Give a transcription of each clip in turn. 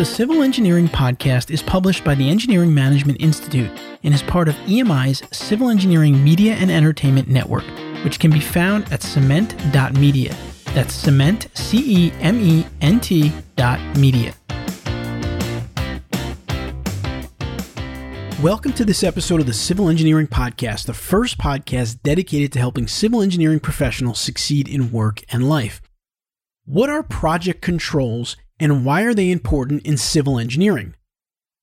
The Civil Engineering Podcast is published by the Engineering Management Institute and is part of EMI's Civil Engineering Media and Entertainment Network, which can be found at cement.media. That's cement, C E M E N T dot media. Welcome to this episode of the Civil Engineering Podcast, the first podcast dedicated to helping civil engineering professionals succeed in work and life. What are project controls and why are they important in civil engineering?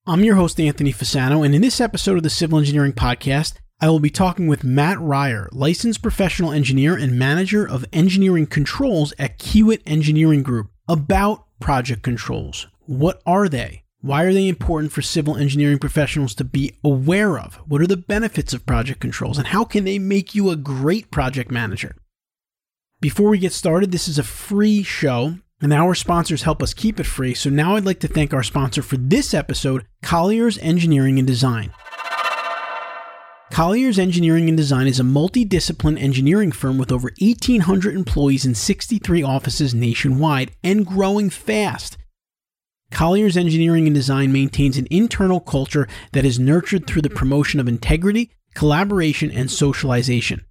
I'm your host, Anthony Fasano, and in this episode of the Civil Engineering Podcast, I will be talking with Matt Reuer, licensed professional engineer and manager of engineering controls at Kiewit Engineering Group, about project controls. What are they? Why are they important for civil engineering professionals to be aware of? What are the benefits of project controls, and how can they make you a great project manager? Before we get started, this is a free show, and our sponsors help us keep it free. So now I'd like to thank our sponsor for this episode, Colliers Engineering and Design. Colliers Engineering and Design is a multidiscipline engineering firm with over 1,800 employees in 63 offices nationwide and growing fast. Colliers Engineering and Design maintains an internal culture that is nurtured through the promotion of integrity, collaboration, and socialization.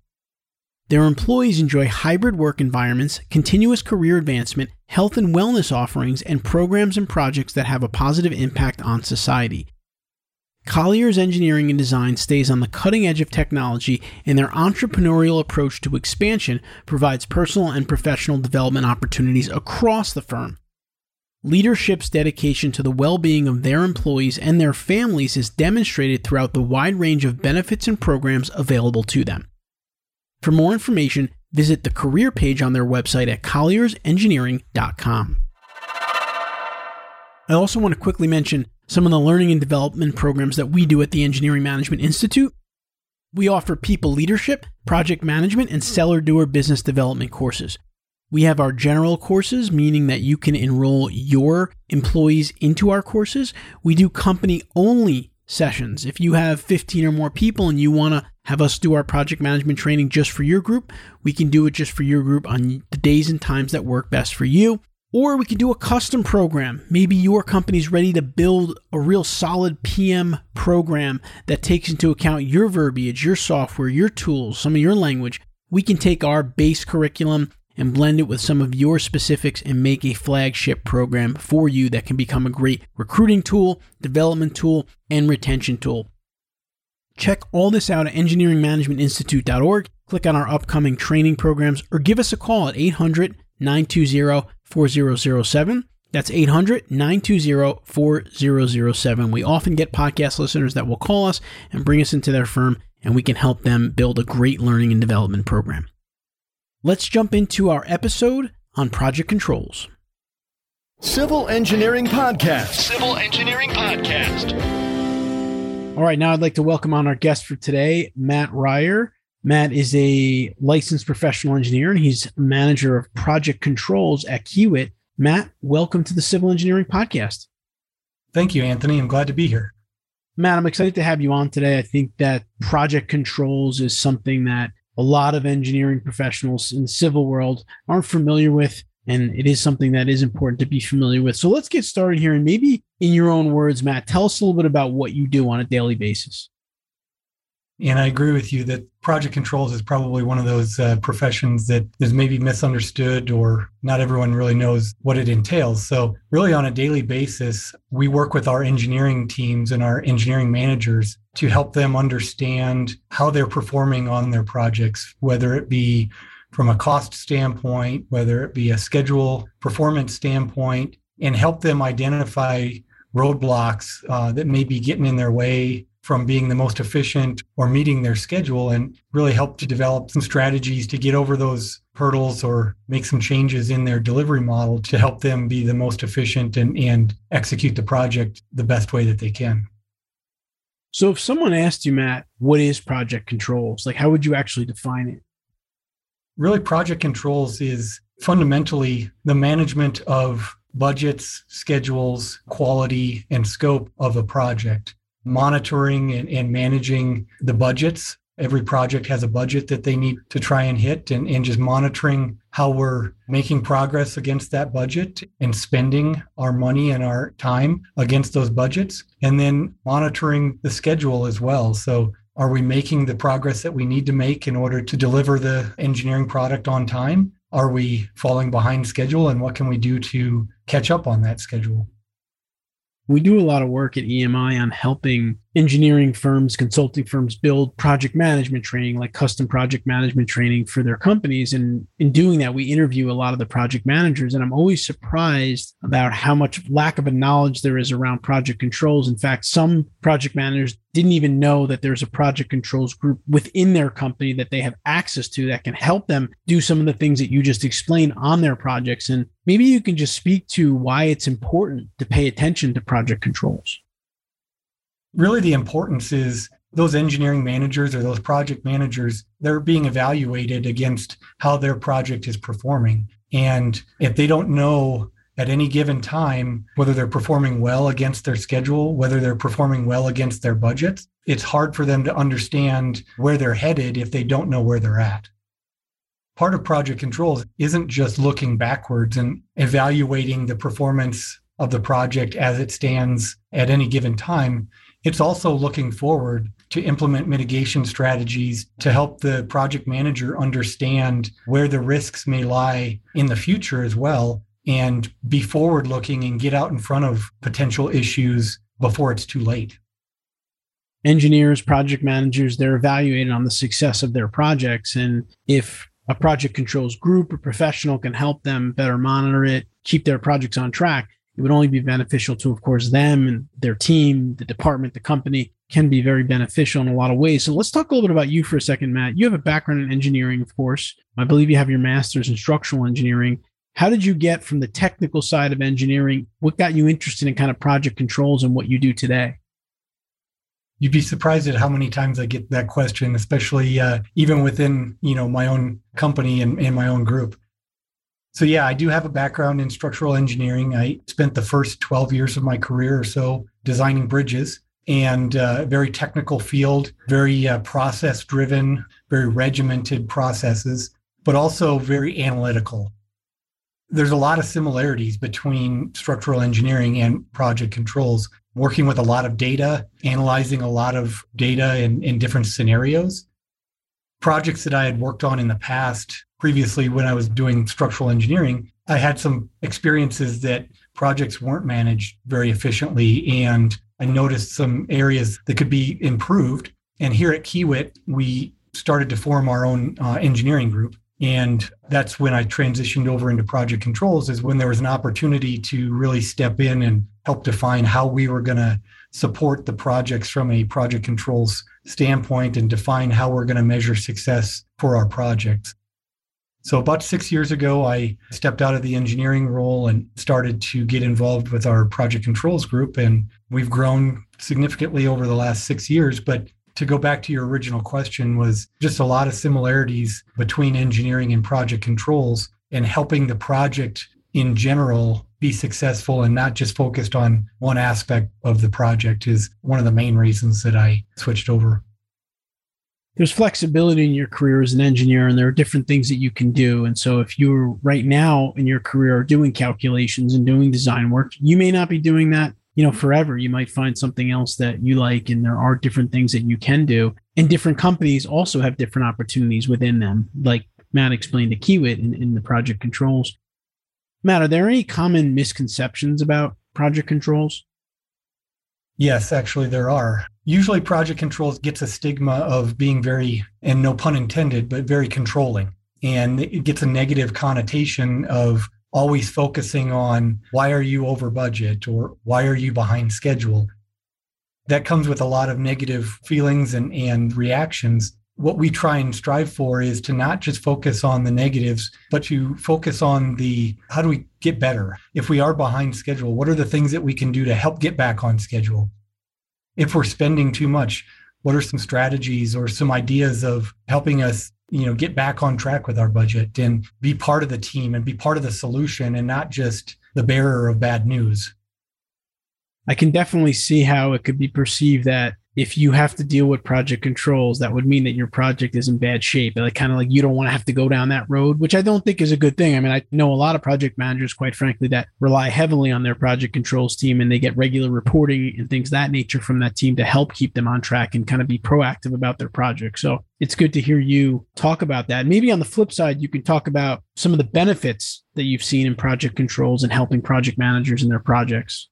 Their employees enjoy hybrid work environments, continuous career advancement, health and wellness offerings, and programs and projects that have a positive impact on society. Colliers Engineering and Design stays on the cutting edge of technology, and their entrepreneurial approach to expansion provides personal and professional development opportunities across the firm. Leadership's dedication to the well being of their employees and their families is demonstrated throughout the wide range of benefits and programs available to them. For more information, visit the career page on their website at colliersengineering.com. I also want to quickly mention some of the learning and development programs that we do at the Engineering Management Institute. We offer people leadership, project management, and seller doer business development courses. We have our general courses, meaning that you can enroll your employees into our courses. We do company only sessions. If you have 15 or more people and you want to have us do our project management training just for your group, we can do it just for your group on the days and times that work best for you. Or we can do a custom program. Maybe your company's ready to build a real solid PM program that takes into account your verbiage, your software, your tools, some of your language. We can take our base curriculum and blend it with some of your specifics and make a flagship program for you that can become a great recruiting tool, development tool, and retention tool. Check all this out at engineeringmanagementinstitute.org. Click on our upcoming training programs or give us a call at 800 920 4007. That's 800 920 4007. We often get podcast listeners that will call us and bring us into their firm, and we can help them build a great learning and development program. Let's jump into our episode on project controls. Civil Engineering Podcast. Civil Engineering Podcast. All right, now I'd like to welcome on our guest for today, Matt Reuer. Matt is a licensed professional engineer and he's manager of project controls at Kiewit. Matt, welcome to the Civil Engineering Podcast. Thank you, Anthony. I'm glad to be here. Matt, I'm excited to have you on today. I think that project controls is something that a lot of engineering professionals in the civil world aren't familiar with. And it is something that is important to be familiar with. So let's get started here. And maybe in your own words, Matt, tell us a little bit about what you do on a daily basis. And I agree with you that project controls is probably one of those uh, professions that is maybe misunderstood or not everyone really knows what it entails. So, really, on a daily basis, we work with our engineering teams and our engineering managers to help them understand how they're performing on their projects, whether it be from a cost standpoint, whether it be a schedule performance standpoint, and help them identify roadblocks uh, that may be getting in their way from being the most efficient or meeting their schedule and really help to develop some strategies to get over those hurdles or make some changes in their delivery model to help them be the most efficient and, and execute the project the best way that they can. So if someone asked you, Matt, what is project controls? Like how would you actually define it? Really, project controls is fundamentally the management of budgets, schedules, quality, and scope of a project monitoring and, and managing the budgets Every project has a budget that they need to try and hit, and, and just monitoring how we're making progress against that budget and spending our money and our time against those budgets, and then monitoring the schedule as well. So, are we making the progress that we need to make in order to deliver the engineering product on time? Are we falling behind schedule, and what can we do to catch up on that schedule? We do a lot of work at EMI on helping engineering firms, consulting firms build project management training, like custom project management training for their companies. And in doing that, we interview a lot of the project managers. And I'm always surprised about how much lack of a knowledge there is around project controls. In fact, some project managers didn't even know that there's a project controls group within their company that they have access to that can help them do some of the things that you just explained on their projects. And maybe you can just speak to why it's important to pay attention to project controls. Really, the importance is those engineering managers or those project managers, they're being evaluated against how their project is performing. And if they don't know at any given time, whether they're performing well against their schedule, whether they're performing well against their budgets, it's hard for them to understand where they're headed if they don't know where they're at. Part of project controls isn't just looking backwards and evaluating the performance of the project as it stands at any given time. It's also looking forward to implement mitigation strategies to help the project manager understand where the risks may lie in the future as well and be forward looking and get out in front of potential issues before it's too late. Engineers, project managers, they're evaluated on the success of their projects. And if a project controls group or professional can help them better monitor it, keep their projects on track, it would only be beneficial to, of course, them and their team, the department, the company can be very beneficial in a lot of ways. So let's talk a little bit about you for a second, Matt. You have a background in engineering, of course. I believe you have your master's in structural engineering. How did you get from the technical side of engineering? What got you interested in kind of project controls and what you do today? You'd be surprised at how many times I get that question, especially uh, even within you know my own company and, and my own group. So yeah, I do have a background in structural engineering. I spent the first 12 years of my career or so designing bridges and uh, very technical field, very uh, process driven, very regimented processes, but also very analytical there's a lot of similarities between structural engineering and project controls, working with a lot of data, analyzing a lot of data in, in different scenarios. Projects that I had worked on in the past, previously when I was doing structural engineering, I had some experiences that projects weren't managed very efficiently. And I noticed some areas that could be improved. And here at Kiewit, we started to form our own uh, engineering group and that's when I transitioned over into project controls, is when there was an opportunity to really step in and help define how we were going to support the projects from a project controls standpoint and define how we're going to measure success for our projects. So, about six years ago, I stepped out of the engineering role and started to get involved with our project controls group. And we've grown significantly over the last six years. But to go back to your original question was just a lot of similarities between engineering and project controls and helping the project in general be successful and not just focused on one aspect of the project is one of the main reasons that I switched over. There's flexibility in your career as an engineer, and there are different things that you can do. And so, if you're right now in your career doing calculations and doing design work, you may not be doing that you know forever you might find something else that you like and there are different things that you can do and different companies also have different opportunities within them like matt explained to kiewit in, in the project controls matt are there any common misconceptions about project controls yes actually there are usually project controls gets a stigma of being very and no pun intended but very controlling and it gets a negative connotation of always focusing on why are you over budget or why are you behind schedule. That comes with a lot of negative feelings and, and reactions. What we try and strive for is to not just focus on the negatives, but to focus on the how do we get better? If we are behind schedule, what are the things that we can do to help get back on schedule? If we're spending too much, what are some strategies or some ideas of helping us you know get back on track with our budget and be part of the team and be part of the solution and not just the bearer of bad news i can definitely see how it could be perceived that if you have to deal with project controls, that would mean that your project is in bad shape. Like kind of like you don't want to have to go down that road, which I don't think is a good thing. I mean, I know a lot of project managers, quite frankly, that rely heavily on their project controls team and they get regular reporting and things that nature from that team to help keep them on track and kind of be proactive about their project. So it's good to hear you talk about that. Maybe on the flip side, you can talk about some of the benefits that you've seen in project controls and helping project managers in their projects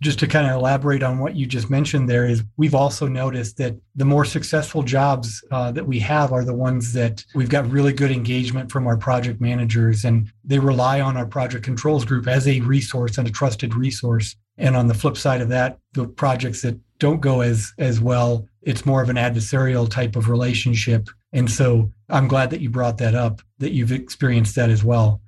just to kind of elaborate on what you just mentioned there is we've also noticed that the more successful jobs uh, that we have are the ones that we've got really good engagement from our project managers and they rely on our project controls group as a resource and a trusted resource. And on the flip side of that the projects that don't go as as well it's more of an adversarial type of relationship. And so i'm glad that you brought that up that you've experienced that as well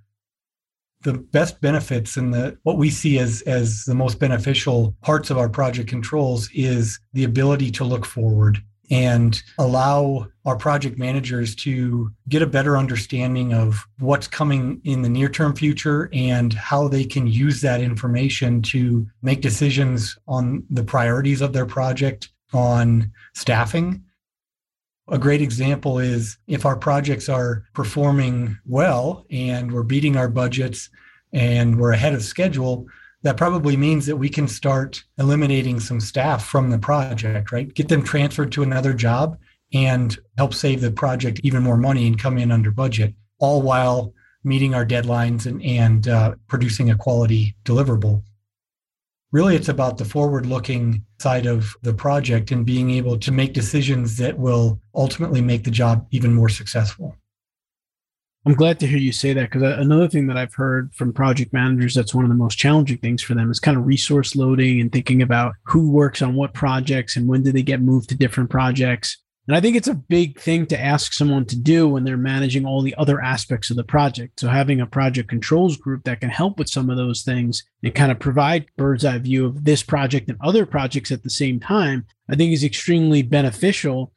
the best benefits and the what we see as as the most beneficial parts of our project controls is the ability to look forward and allow our project managers to get a better understanding of what's coming in the near term future and how they can use that information to make decisions on the priorities of their project on staffing a great example is if our projects are performing well and we're beating our budgets and we're ahead of schedule, that probably means that we can start eliminating some staff from the project, right? Get them transferred to another job and help save the project even more money and come in under budget, all while meeting our deadlines and, and uh, producing a quality deliverable really it's about the forward looking side of the project and being able to make decisions that will ultimately make the job even more successful. I'm glad to hear you say that because uh, another thing that I've heard from project managers that's one of the most challenging things for them is kind of resource loading and thinking about who works on what projects and when do they get moved to different projects. And I think it's a big thing to ask someone to do when they're managing all the other aspects of the project. So having a project controls group that can help with some of those things and kind of provide bird's eye view of this project and other projects at the same time, I think is extremely beneficial.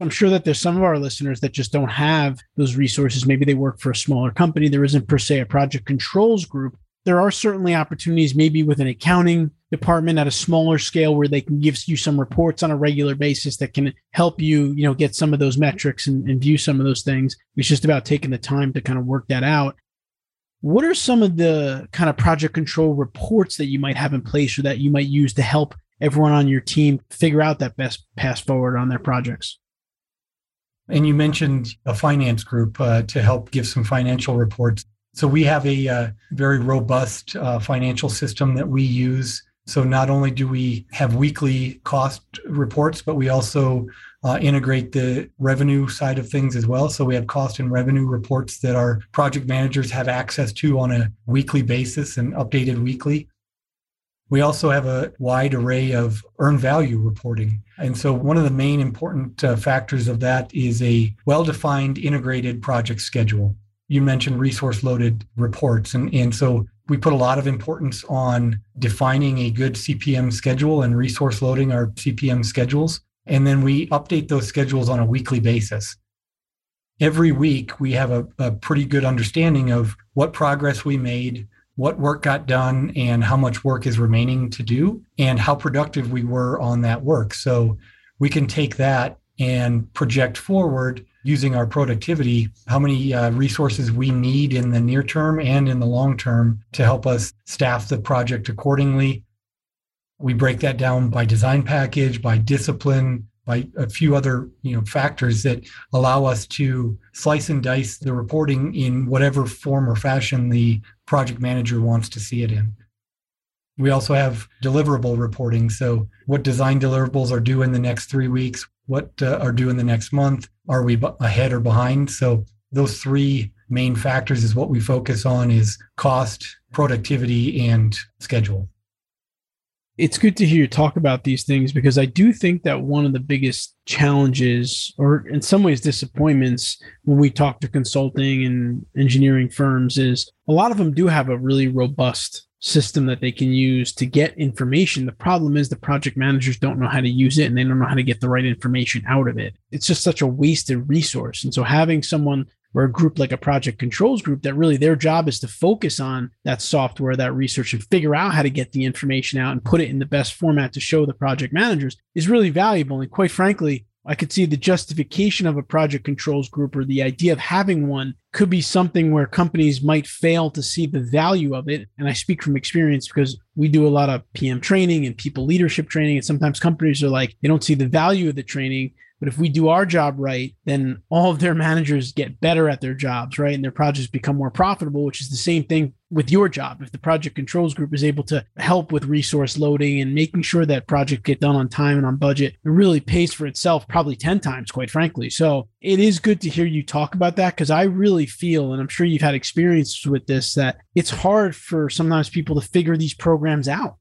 I'm sure that there's some of our listeners that just don't have those resources. Maybe they work for a smaller company. There isn't per se a project controls group. There are certainly opportunities, maybe with an accounting department at a smaller scale where they can give you some reports on a regular basis that can help you, you know, get some of those metrics and, and view some of those things. It's just about taking the time to kind of work that out. What are some of the kind of project control reports that you might have in place or that you might use to help everyone on your team figure out that best path forward on their projects? And you mentioned a finance group uh, to help give some financial reports. So we have a uh, very robust uh, financial system that we use so not only do we have weekly cost reports, but we also uh, integrate the revenue side of things as well. So we have cost and revenue reports that our project managers have access to on a weekly basis and updated weekly. We also have a wide array of earned value reporting. And so, one of the main important uh, factors of that is a well defined integrated project schedule. You mentioned resource loaded reports. And, and so, we put a lot of importance on defining a good CPM schedule and resource loading our CPM schedules. And then we update those schedules on a weekly basis. Every week, we have a, a pretty good understanding of what progress we made, what work got done, and how much work is remaining to do, and how productive we were on that work. So we can take that and project forward using our productivity, how many uh, resources we need in the near term and in the long term to help us staff the project accordingly. We break that down by design package, by discipline, by a few other you know factors that allow us to slice and dice the reporting in whatever form or fashion the project manager wants to see it in. We also have deliverable reporting. So, what design deliverables are due in the next three weeks? What uh, are due in the next month? Are we ahead or behind? So, those three main factors is what we focus on is cost, productivity, and schedule. It's good to hear you talk about these things because I do think that one of the biggest challenges, or in some ways disappointments, when we talk to consulting and engineering firms, is a lot of them do have a really robust system that they can use to get information. The problem is the project managers don't know how to use it and they don't know how to get the right information out of it. It's just such a wasted resource. And so having someone or a group like a project controls group that really their job is to focus on that software, that research, and figure out how to get the information out and put it in the best format to show the project managers is really valuable. And quite frankly, I could see the justification of a project controls group or the idea of having one could be something where companies might fail to see the value of it. And I speak from experience because we do a lot of PM training and people leadership training. And sometimes companies are like, they don't see the value of the training. But if we do our job right, then all of their managers get better at their jobs, right? And their projects become more profitable, which is the same thing with your job. If the project controls group is able to help with resource loading and making sure that project get done on time and on budget, it really pays for itself probably 10 times, quite frankly. So it is good to hear you talk about that because I really feel, and I'm sure you've had experience with this, that it's hard for sometimes people to figure these programs out.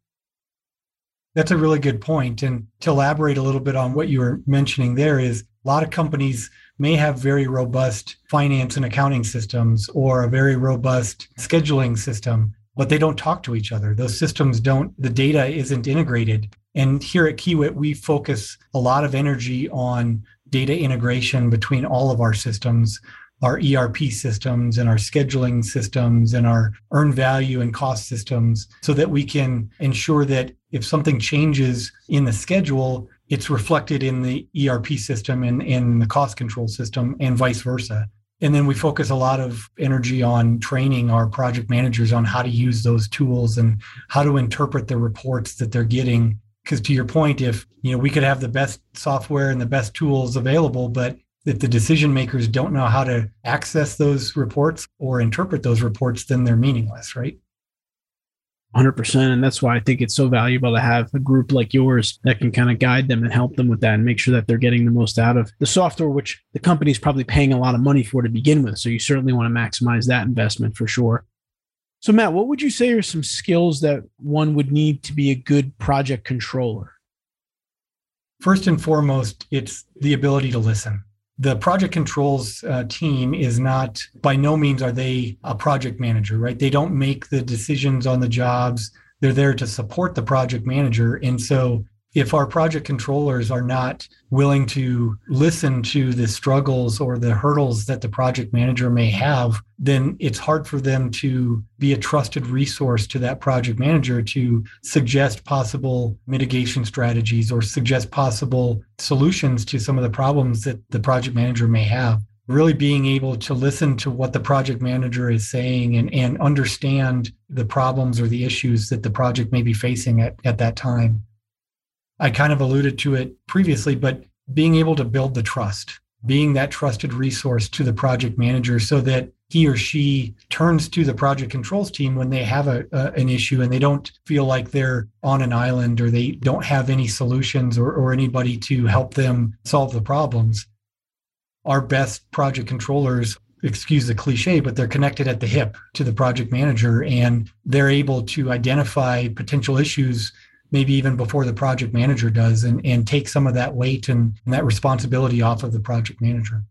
That's a really good. And to elaborate a little bit on what you were mentioning there is a lot of companies may have very robust finance and accounting systems or a very robust scheduling system, but they don't talk to each other. Those systems don't, the data isn't integrated. And here at Kiewit, we focus a lot of energy on data integration between all of our systems our ERP systems and our scheduling systems and our earn value and cost systems so that we can ensure that if something changes in the schedule, it's reflected in the ERP system and in the cost control system and vice versa. And then we focus a lot of energy on training our project managers on how to use those tools and how to interpret the reports that they're getting. Because to your point, if you know we could have the best software and the best tools available, but if the decision makers don't know how to access those reports or interpret those reports, then they're meaningless, right? 100%. And that's why I think it's so valuable to have a group like yours that can kind of guide them and help them with that and make sure that they're getting the most out of the software, which the company is probably paying a lot of money for to begin with. So you certainly want to maximize that investment for sure. So, Matt, what would you say are some skills that one would need to be a good project controller? First and foremost, it's the ability to listen the project controls uh, team is not by no means are they a project manager right? They don't make the decisions on the jobs. They're there to support the project manager. And so if our project controllers are not willing to listen to the struggles or the hurdles that the project manager may have, then it's hard for them to be a trusted resource to that project manager to suggest possible mitigation strategies or suggest possible solutions to some of the problems that the project manager may have. Really being able to listen to what the project manager is saying and, and understand the problems or the issues that the project may be facing at, at that time. I kind of alluded to it previously, but being able to build the trust, being that trusted resource to the project manager so that he or she turns to the project controls team when they have a, an issue and they don't feel like they're on an island or they don't have any solutions or, or anybody to help them solve the problems. Our best project controllers excuse the cliche, but they're connected at the hip to the project manager and they're able to identify potential issues maybe even before the project manager does and, and take some of that weight and, and that responsibility off of the project manager.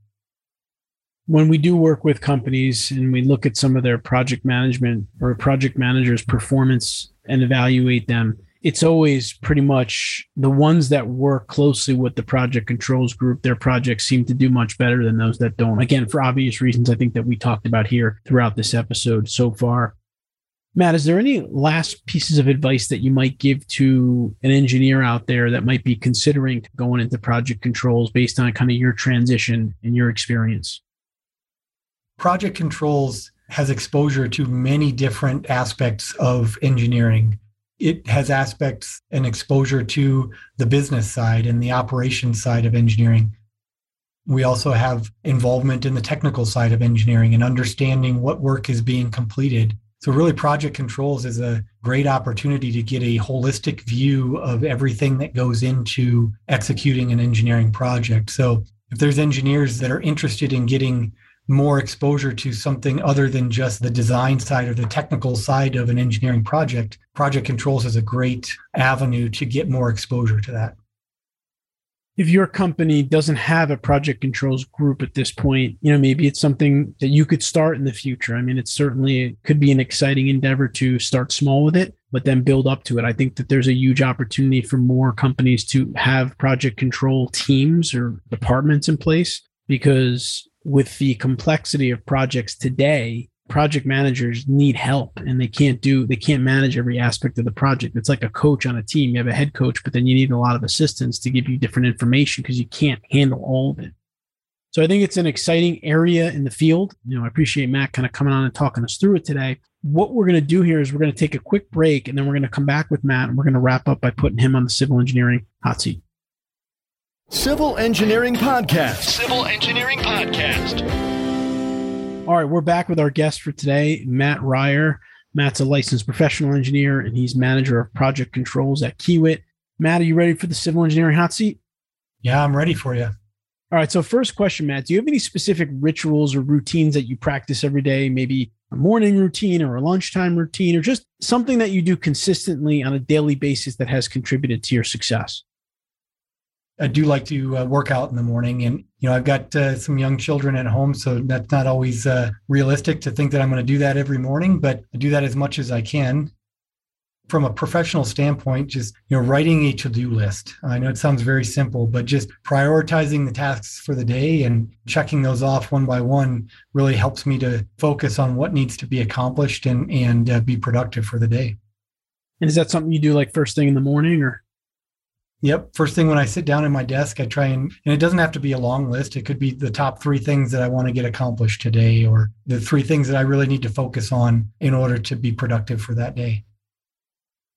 When we do work with companies and we look at some of their project management or project managers performance and evaluate them it's always pretty much the ones that work closely with the project controls group their projects seem to do much better than those that don't. Again for obvious reasons i think that we talked about here throughout this episode so far Matt, is there any last pieces of advice that you might give to an engineer out there that might be considering going into project controls based on kind of your transition and your experience? Project controls has exposure to many different aspects of engineering. It has aspects and exposure to the business side and the operations side of engineering. We also have involvement in the technical side of engineering and understanding what work is being completed so, really, project controls is a great opportunity to get a holistic view of everything that goes into executing an engineering project. So, if there's engineers that are interested in getting more exposure to something other than just the design side or the technical side of an engineering project, project controls is a great avenue to get more exposure to that if your company doesn't have a project controls group at this point, you know, maybe it's something that you could start in the future. I mean, it certainly could be an exciting endeavor to start small with it, but then build up to it. I think that there's a huge opportunity for more companies to have project control teams or departments in place because with the complexity of projects today, project managers need help and they can't do they can't manage every aspect of the project. It's like a coach on a team. You have a head coach but then you need a lot of assistance to give you different information because you can't handle all of it. So i think it's an exciting area in the field. You know i appreciate matt kind of coming on and talking us through it today. What we're going to do here is we're going to take a quick break and then we're going to come back with matt and we're going to wrap up by putting him on the civil engineering hot seat. Civil Engineering Podcast. Civil Engineering Podcast. All right, we're back with our guest for today, Matt Reuer. Matt's a licensed professional engineer and he's manager of project controls at Kiewit. Matt, are you ready for the civil engineering hot seat? Yeah, I'm ready for you. All right, so first question, Matt, do you have any specific rituals or routines that you practice every day? Maybe a morning routine or a lunchtime routine, or just something that you do consistently on a daily basis that has contributed to your success? I do like to uh, work out in the morning, and you know I've got uh, some young children at home, so that's not always uh, realistic to think that I'm going to do that every morning. But I do that as much as I can. From a professional standpoint, just you know writing a to-do list. I know it sounds very simple, but just prioritizing the tasks for the day and checking those off one by one really helps me to focus on what needs to be accomplished and and uh, be productive for the day. And is that something you do like first thing in the morning, or Yep. First thing when I sit down at my desk, I try and, and it doesn't have to be a long list. It could be the top three things that I want to get accomplished today or the three things that I really need to focus on in order to be productive for that day.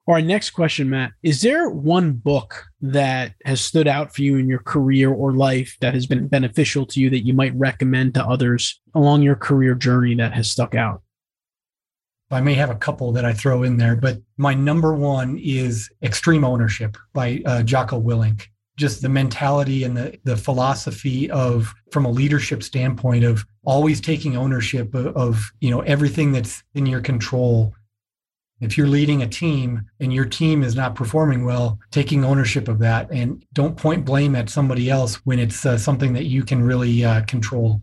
All right, next question, Matt. Is there one book that has stood out for you in your career or life that has been beneficial to you that you might recommend to others along your career journey that has stuck out? I may have a couple that I throw in there, but my number one is Extreme Ownership by uh, Jocko Willink. Just the mentality and the, the philosophy of, from a leadership standpoint, of always taking ownership of, of, you know, everything that's in your control. If you're leading a team and your team is not performing well, taking ownership of that and don't point blame at somebody else when it's uh, something that you can really uh, control.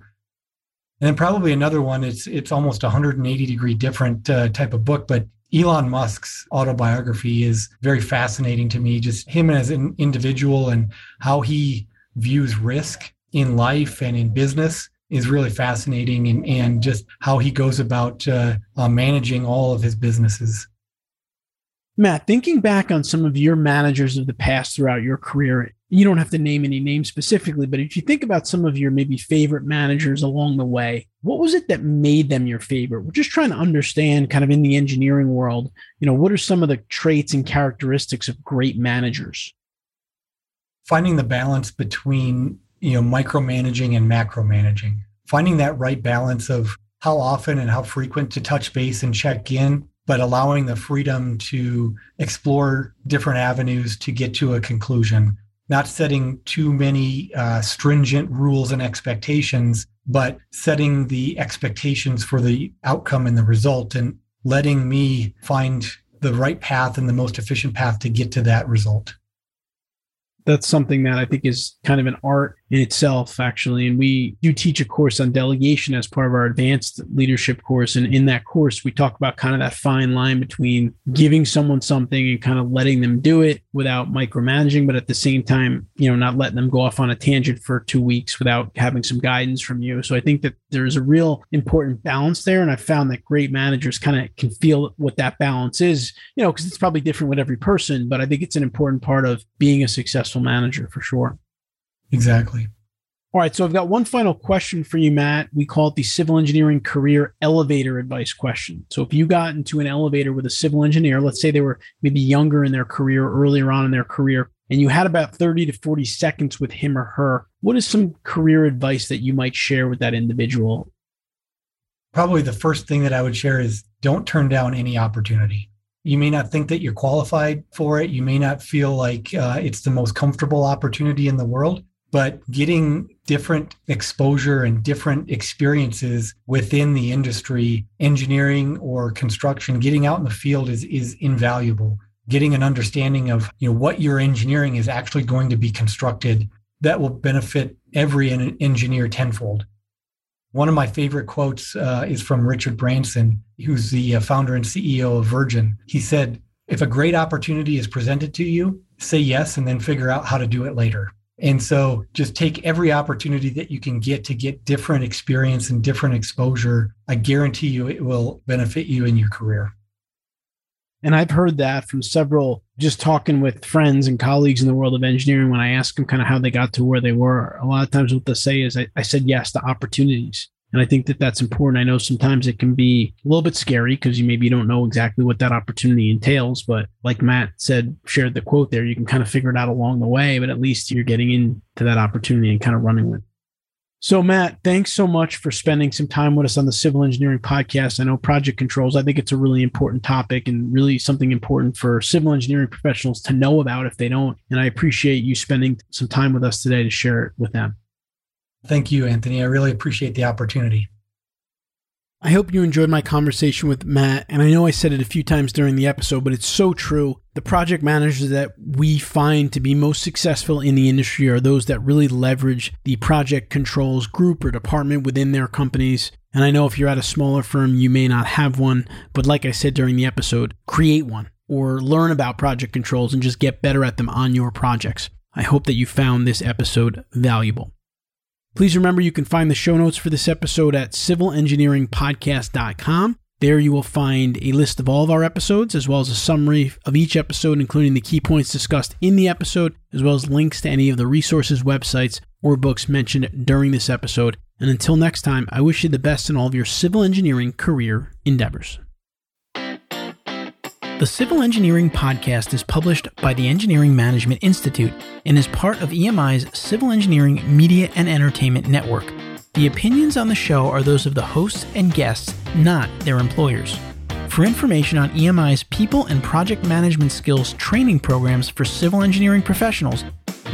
And then probably another one, it's it's almost 180 degree different uh, type of book, but Elon Musk's autobiography is very fascinating to me. Just him as an individual and how he views risk in life and in business is really fascinating, and, and just how he goes about uh, uh, managing all of his businesses. Matt, thinking back on some of your managers of the past throughout your career, you don't have to name any names specifically, but if you think about some of your maybe favorite managers along the way, what was it that made them your favorite? We're just trying to understand kind of in the engineering world, you know, what are some of the traits and characteristics of great managers? Finding the balance between, you know, micromanaging and macromanaging. Finding that right balance of how often and how frequent to touch base and check in, but allowing the freedom to explore different avenues to get to a conclusion not setting too many uh, stringent rules and expectations, but setting the expectations for the outcome and the result and letting me find the right path and the most efficient path to get to that result. That's something that I think is kind of an art in itself, actually. And we do teach a course on delegation as part of our advanced leadership course. And in that course, we talk about kind of that fine line between giving someone something and kind of letting them do it without micromanaging, but at the same time, you know, not letting them go off on a tangent for two weeks without having some guidance from you. So I think that there's a real important balance there. And I found that great managers kind of can feel what that balance is, you know, because it's probably different with every person, but I think it's an important part of being a successful manager for sure. Exactly. All right. So I've got one final question for you, Matt. We call it the civil engineering career elevator advice question. So if you got into an elevator with a civil engineer, let's say they were maybe younger in their career, earlier on in their career, and you had about 30 to 40 seconds with him or her, what is some career advice that you might share with that individual? Probably the first thing that I would share is don't turn down any opportunity. You may not think that you're qualified for it. You may not feel like uh, it's the most comfortable opportunity in the world, but getting different exposure and different experiences within the industry, engineering or construction, getting out in the field is, is invaluable. Getting an understanding of you know what your engineering is actually going to be constructed that will benefit every engineer tenfold. One of my favorite quotes uh, is from Richard Branson, who's the uh, founder and CEO of Virgin. He said, If a great opportunity is presented to you, say yes and then figure out how to do it later And so just take every opportunity that you can get to get different experience and different exposure. I guarantee you it will benefit you in your career. And I've heard that from several, just talking with friends and colleagues in the world of engineering. When I ask them kind of how they got to where they were, a lot of times what they say is, I, I said yes to opportunities. And I think that that's important. I know sometimes it can be a little bit scary because you maybe don't know exactly what that opportunity entails. But like Matt said, shared the quote there, you can kind of figure it out along the way, but at least you're getting into that opportunity and kind of running with it. So, Matt, thanks so much for spending some time with us on the Civil Engineering Podcast. I know project controls, I think it's a really important topic and really something important for civil engineering professionals to know about if they don't. And I appreciate you spending some time with us today to share it with them. Thank you, Anthony. I really appreciate the opportunity. I hope you enjoyed my conversation with Matt. And I know I said it a few times during the episode, but it's so true. The project managers that we find to be most successful in the industry are those that really leverage the project controls group or department within their companies. And I know if you're at a smaller firm, you may not have one. But like I said during the episode, create one or learn about project controls and just get better at them on your projects. I hope that you found this episode valuable. Please remember you can find the show notes for this episode at civilengineeringpodcast.com. There you will find a list of all of our episodes, as well as a summary of each episode, including the key points discussed in the episode, as well as links to any of the resources, websites, or books mentioned during this episode. And until next time, I wish you the best in all of your civil engineering career endeavors. The Civil Engineering Podcast is published by the Engineering Management Institute and is part of EMI's Civil Engineering Media and Entertainment Network. The opinions on the show are those of the hosts and guests, not their employers. For information on EMI's people and project management skills training programs for civil engineering professionals,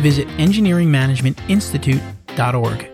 visit engineeringmanagementinstitute.org.